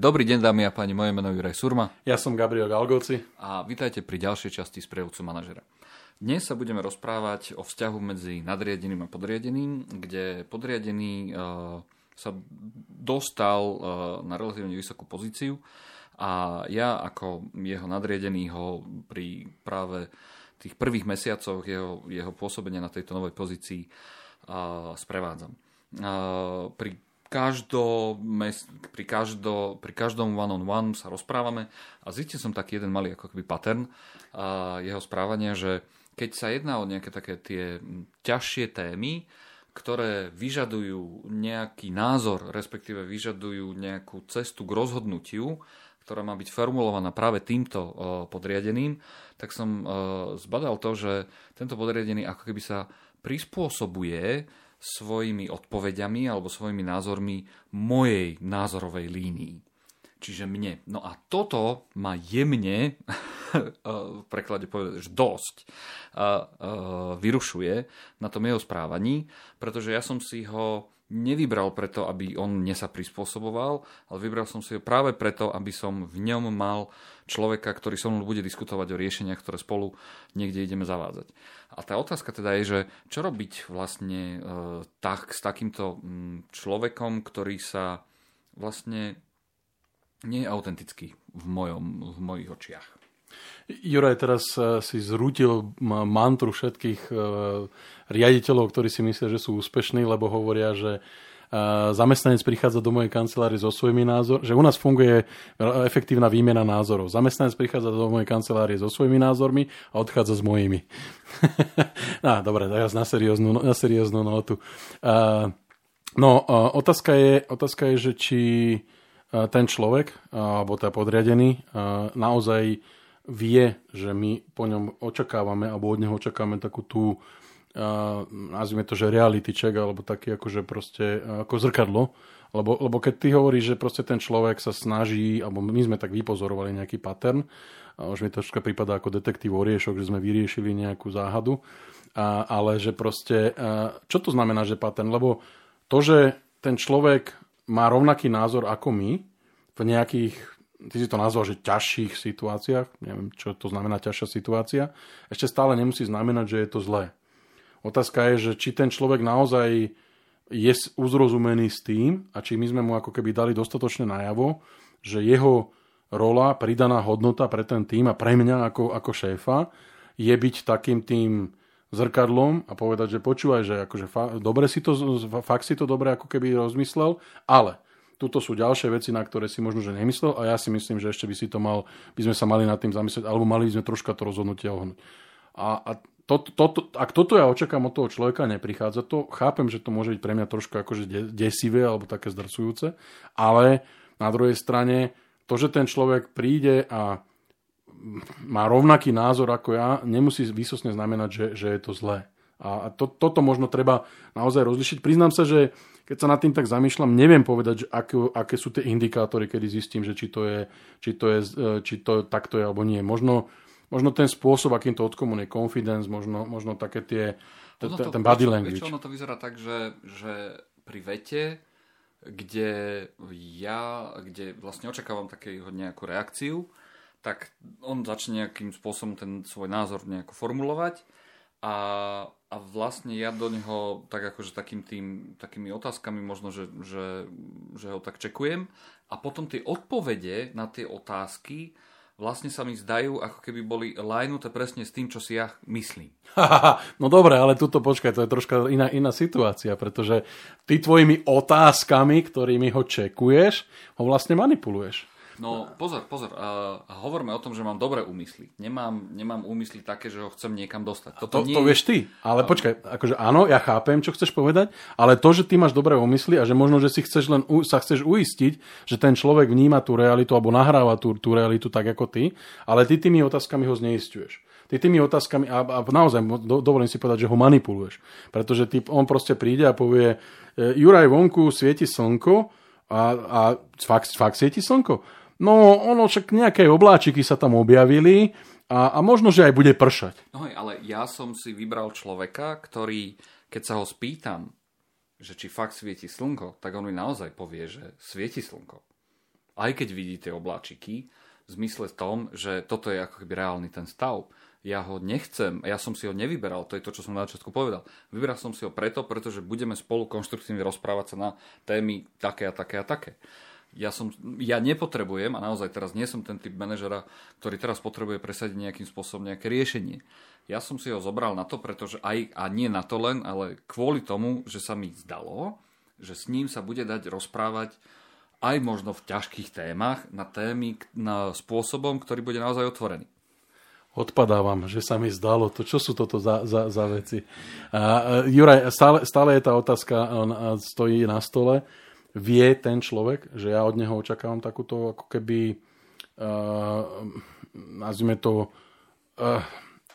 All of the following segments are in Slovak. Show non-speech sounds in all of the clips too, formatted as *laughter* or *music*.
Dobrý deň, dámy a páni, moje meno je Juraj Surma. Ja som Gabriel Galgoci. A vítajte pri ďalšej časti sprievodcu manažera. Dnes sa budeme rozprávať o vzťahu medzi nadriadeným a podriadeným, kde podriadený uh, sa dostal uh, na relatívne vysokú pozíciu a ja ako jeho nadriadený ho pri práve tých prvých mesiacoch jeho, jeho pôsobenia na tejto novej pozícii uh, sprevádzam. Pri každo, pri, každo, pri každom one-on-one sa rozprávame a zistil som taký jeden malý ako keby pattern a jeho správania, že keď sa jedná o nejaké také tie ťažšie témy, ktoré vyžadujú nejaký názor, respektíve vyžadujú nejakú cestu k rozhodnutiu, ktorá má byť formulovaná práve týmto podriadeným, tak som zbadal to, že tento podriadený ako keby sa prispôsobuje svojimi odpovediami alebo svojimi názormi mojej názorovej línii. Čiže mne. No a toto ma jemne, *laughs* v preklade povedať, že dosť, vyrušuje na tom jeho správaní, pretože ja som si ho nevybral preto, aby on mne sa prispôsoboval, ale vybral som si ho práve preto, aby som v ňom mal človeka, ktorý so mnou bude diskutovať o riešeniach, ktoré spolu niekde ideme zavádzať. A tá otázka teda je, že čo robiť vlastne e, tak, s takýmto m, človekom, ktorý sa vlastne nie je autentický v, mojom, v mojich očiach. Juraj, teraz e, si zrútil mantru všetkých e, riaditeľov, ktorí si myslia, že sú úspešní, lebo hovoria, že e, zamestnanec prichádza do mojej kancelárie so svojimi názormi, že u nás funguje efektívna výmena názorov. Zamestnanec prichádza do mojej kancelárie so svojimi názormi a odchádza s mojimi. *laughs* no, dobre, teraz na serióznu, na serióznu notu. No, otázka je, otázka je, že či ten človek, alebo tá podriadený, naozaj vie, že my po ňom očakávame, alebo od neho očakávame takú tú, uh, nazvime to, že reality check, alebo taký akože proste uh, ako zrkadlo. Lebo, lebo keď ty hovoríš, že proste ten človek sa snaží, alebo my sme tak vypozorovali nejaký pattern, a už mi to troška prípada ako detektív oriešok, že sme vyriešili nejakú záhadu, a, ale že proste, uh, čo to znamená, že pattern? Lebo to, že ten človek má rovnaký názor ako my v nejakých ty si to nazval, že ťažších situáciách, neviem, čo to znamená ťažšia situácia, ešte stále nemusí znamenať, že je to zlé. Otázka je, že či ten človek naozaj je uzrozumený s tým a či my sme mu ako keby dali dostatočne najavo, že jeho rola, pridaná hodnota pre ten tým a pre mňa ako, ako šéfa je byť takým tým zrkadlom a povedať, že počúvaj, že akože fa- dobre si to, fakt si to dobre ako keby rozmyslel, ale tuto sú ďalšie veci, na ktoré si možno, že nemyslel a ja si myslím, že ešte by si to mal, by sme sa mali nad tým zamyslieť, alebo mali by sme troška to rozhodnutie ohnúť. A, a to, to, to, ak toto ja očakám od toho človeka, neprichádza to, chápem, že to môže byť pre mňa troška akože desivé alebo také zdrcujúce, ale na druhej strane to, že ten človek príde a má rovnaký názor ako ja, nemusí vysosne znamenať, že, že je to zlé. A to, toto možno treba naozaj rozlišiť. Priznám sa, že keď sa nad tým tak zamýšľam, neviem povedať, že aké, aké sú tie indikátory, kedy zistím, že či to, je, či to, je, e, či to takto je alebo nie. Možno, možno ten spôsob, akým to odkomunuje, confidence, možno, možno také tie, ten, to, ten body language. Vieš, ono to vyzerá tak, že, že pri vete, kde ja, kde vlastne očakávam také nejakú reakciu, tak on začne nejakým spôsobom ten svoj názor nejako formulovať a, a vlastne ja do neho tak akože takým tým, takými otázkami možno, že, že, že ho tak čekujem a potom tie odpovede na tie otázky vlastne sa mi zdajú, ako keby boli lajnuté presne s tým, čo si ja myslím. no dobre, ale tuto počkaj, to je troška iná, iná situácia, pretože ty tvojimi otázkami, ktorými ho čekuješ, ho vlastne manipuluješ. No pozor, pozor. Uh, hovorme o tom, že mám dobré úmysly. Nemám, nemám úmysly také, že ho chcem niekam dostať. Toto to, nie... to vieš ty. Ale počkaj, akože áno, ja chápem, čo chceš povedať, ale to, že ty máš dobré úmysly a že možno, že si chceš len sa chceš uistiť, že ten človek vníma tú realitu alebo nahráva tú, tú realitu tak ako ty, ale ty tými otázkami ho zneistuješ ty tými otázkami, a, a naozaj do, dovolím si povedať, že ho manipuluješ. Pretože ty, on proste príde a povie, e, Juraj, vonku svieti slnko a, a fakt, fakt svieti slnko. No, ono však nejaké obláčiky sa tam objavili a, a možno, že aj bude pršať. No hej, ale ja som si vybral človeka, ktorý, keď sa ho spýtam, že či fakt svieti slnko, tak on mi naozaj povie, že svieti slnko. aj keď vidí tie obláčiky, v zmysle tom, že toto je ako keby reálny ten stav. Ja ho nechcem, ja som si ho nevyberal, to je to, čo som na začiatku povedal. Vyberal som si ho preto, pretože budeme spolu konštruktívne rozprávať sa na témy také a také a také. Ja, som, ja nepotrebujem, a naozaj teraz nie som ten typ manažera, ktorý teraz potrebuje presadiť nejakým spôsobom nejaké riešenie. Ja som si ho zobral na to, pretože aj, a nie na to len, ale kvôli tomu, že sa mi zdalo, že s ním sa bude dať rozprávať aj možno v ťažkých témach na témy na spôsobom, ktorý bude naozaj otvorený. Odpadávam, že sa mi zdalo to. Čo sú toto za, za, za veci? Uh, Juraj, stále, stále je tá otázka, on stojí na stole. Vie ten človek, že ja od neho očakávam takúto ako keby uh, nazvime to uh,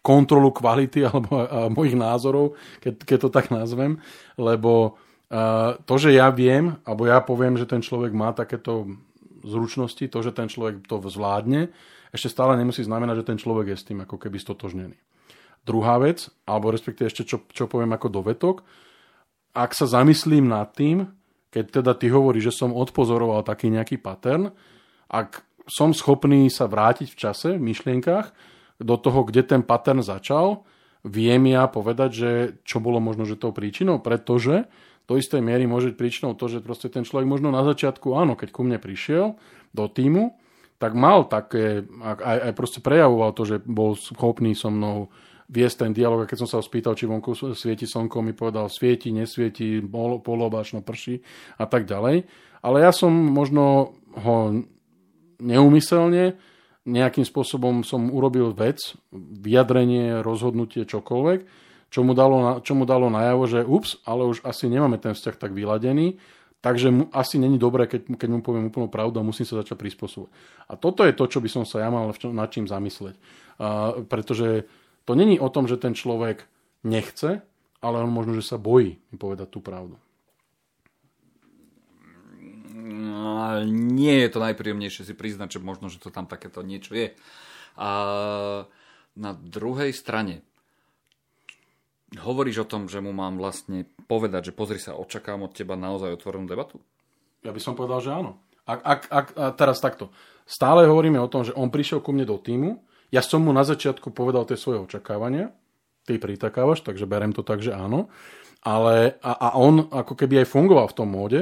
kontrolu kvality *laughs* alebo uh, mojich názorov, keď, keď to tak nazvem, lebo to, že ja viem, alebo ja poviem, že ten človek má takéto zručnosti, to, že ten človek to zvládne, ešte stále nemusí znamenať, že ten človek je s tým ako keby stotožnený. Druhá vec, alebo respektíve ešte čo, čo poviem ako dovetok, ak sa zamyslím nad tým, keď teda ty hovoríš, že som odpozoroval taký nejaký pattern, ak som schopný sa vrátiť v čase, v myšlienkach, do toho, kde ten pattern začal, viem ja povedať, že čo bolo možno, že tou príčinou, pretože do istej miery môže byť príčinou to, že proste ten človek možno na začiatku, áno, keď ku mne prišiel do týmu, tak mal také, aj, aj proste prejavoval to, že bol schopný so mnou viesť ten dialog a keď som sa ho spýtal, či vonku svieti slnko, mi povedal svieti, nesvieti, polobáčno prší a tak ďalej. Ale ja som možno ho neumyselne nejakým spôsobom som urobil vec, vyjadrenie, rozhodnutie, čokoľvek, čo mu dalo, čo mu dalo najavo, že ups, ale už asi nemáme ten vzťah tak vyladený, takže mu, asi není dobré, keď, keď mu poviem úplnú pravdu a musím sa začať prispôsobovať. A toto je to, čo by som sa ja mal nad čím zamyslieť. Uh, pretože to není o tom, že ten človek nechce, ale on možno, že sa bojí mi povedať tú pravdu. No, nie je to najpríjemnejšie si priznať, že možno, že to tam takéto niečo je. A na druhej strane, hovoríš o tom, že mu mám vlastne povedať, že pozri sa, očakám od teba naozaj otvorenú debatu? Ja by som povedal, že áno. Ak, ak, ak, a teraz takto. Stále hovoríme o tom, že on prišiel ku mne do týmu, ja som mu na začiatku povedal tie svoje očakávania, ty pritakávaš, takže berem to tak, že áno. Ale a, a on ako keby aj fungoval v tom móde,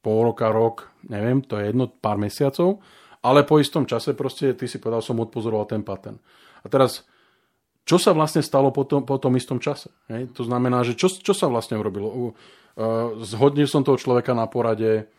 pol roka, rok, neviem, to je jedno, pár mesiacov, ale po istom čase proste, ty si povedal, som odpozoroval ten pattern. A teraz čo sa vlastne stalo po tom, po tom istom čase. Hej? To znamená, že čo, čo sa vlastne urobilo? Zhodnil som toho človeka na porade,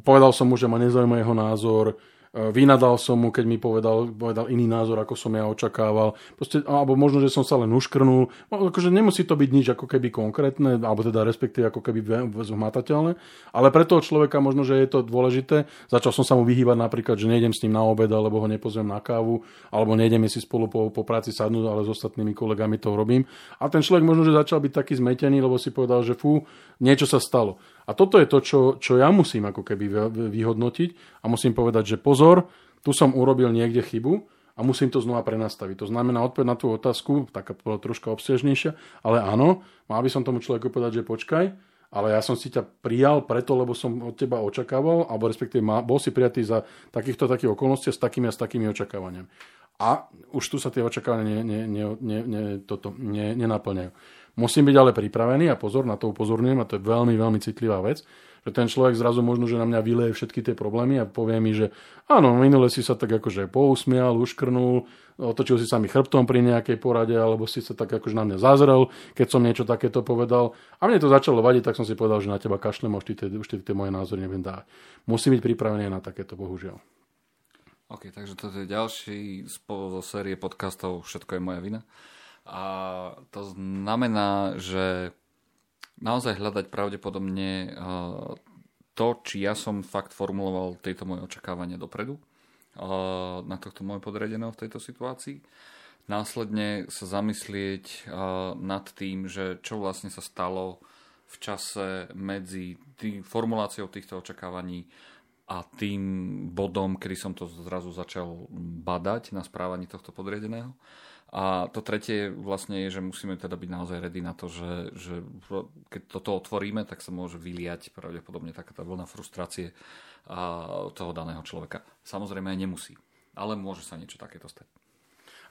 povedal som mu, že ma nezaujíma jeho názor, vynadal som mu, keď mi povedal, povedal iný názor, ako som ja očakával. Proste, alebo možno, že som sa len uškrnul. No, akože nemusí to byť nič ako keby konkrétne, alebo teda respektíve ako keby zhmatateľné. Ale pre toho človeka možno, že je to dôležité. Začal som sa mu vyhýbať napríklad, že nejdem s ním na obed, alebo ho nepozvem na kávu, alebo nejdeme si spolu po, po práci sadnúť, ale s ostatnými kolegami to robím. A ten človek možno, že začal byť taký zmetený, lebo si povedal, že fú, niečo sa stalo. A toto je to, čo, čo ja musím ako keby vyhodnotiť a musím povedať, že pozor, tu som urobil niekde chybu a musím to znova prenastaviť. To znamená odpoveď na tú otázku, taká troška obsežnejšia, ale áno, mal by som tomu človeku povedať, že počkaj, ale ja som si ťa prijal preto, lebo som od teba očakával, alebo respektíve bol si prijatý za takýchto takých okolností s takými a s takými očakávaniami. A už tu sa tie očakávania ne, ne, ne, ne, toto, ne, nenaplňajú. Musím byť ale pripravený a pozor, na to upozorňujem a to je veľmi, veľmi citlivá vec, že ten človek zrazu možno, že na mňa vyleje všetky tie problémy a povie mi, že áno, minule si sa tak akože pousmial, uškrnul, otočil si sa mi chrbtom pri nejakej porade, alebo si sa tak akože na mňa zazrel, keď som niečo takéto povedal. A mne to začalo vadiť, tak som si povedal, že na teba kašlem, už ty, tie moje názory neviem dať. Musím byť pripravený na takéto, bohužiaľ. OK, takže toto je ďalší zo série podcastov Všetko je moja vina. A to znamená, že naozaj hľadať pravdepodobne eh, to, či ja som fakt formuloval tieto moje očakávania dopredu eh, na tohto môjho podriadeného v tejto situácii. Následne sa zamyslieť eh, nad tým, že čo vlastne sa stalo v čase medzi tý, formuláciou týchto očakávaní a tým bodom, kedy som to zrazu začal badať na správaní tohto podriadeného. A to tretie vlastne je, že musíme teda byť naozaj ready na to, že, že keď toto otvoríme, tak sa môže vyliať pravdepodobne taká tá vlna frustrácie toho daného človeka. Samozrejme aj nemusí, ale môže sa niečo takéto stať.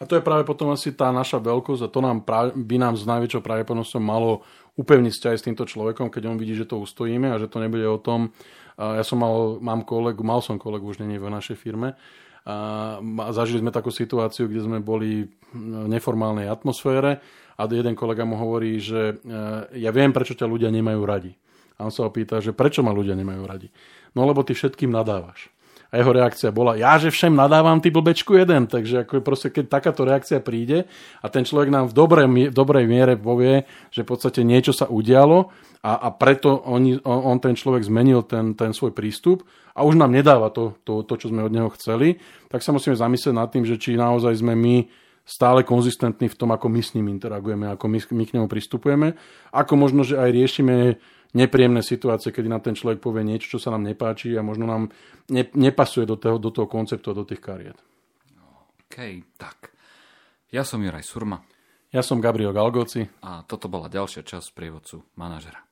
A to je práve potom asi tá naša veľkosť a to nám práve, by nám s najväčšou pravdepodobnosťou malo upevniť vzťahy s týmto človekom, keď on vidí, že to ustojíme a že to nebude o tom, ja som mal, mám kolegu, mal som kolegu, už není v našej firme, a zažili sme takú situáciu, kde sme boli v neformálnej atmosfére a jeden kolega mu hovorí, že e, ja viem, prečo ťa ľudia nemajú radi. A on sa opýta, že prečo ma ľudia nemajú radi. No lebo ty všetkým nadávaš. A jeho reakcia bola, ja že všem nadávam ty blbečku jeden. Takže ako proste, keď takáto reakcia príde a ten človek nám v dobrej, v dobrej miere povie, že v podstate niečo sa udialo a, a preto on, on, ten človek zmenil ten, ten svoj prístup a už nám nedáva to, to, to, čo sme od neho chceli, tak sa musíme zamyslieť nad tým, že či naozaj sme my stále konzistentní v tom, ako my s ním interagujeme, ako my, my k nemu pristupujeme, ako možno, že aj riešime nepríjemné situácie, kedy nám ten človek povie niečo, čo sa nám nepáči a možno nám ne, nepasuje do toho, do toho konceptu a do tých kariet. OK, tak. Ja som Juraj Surma. Ja som Gabriel Galgoci. A toto bola ďalšia časť prievodcu manažera.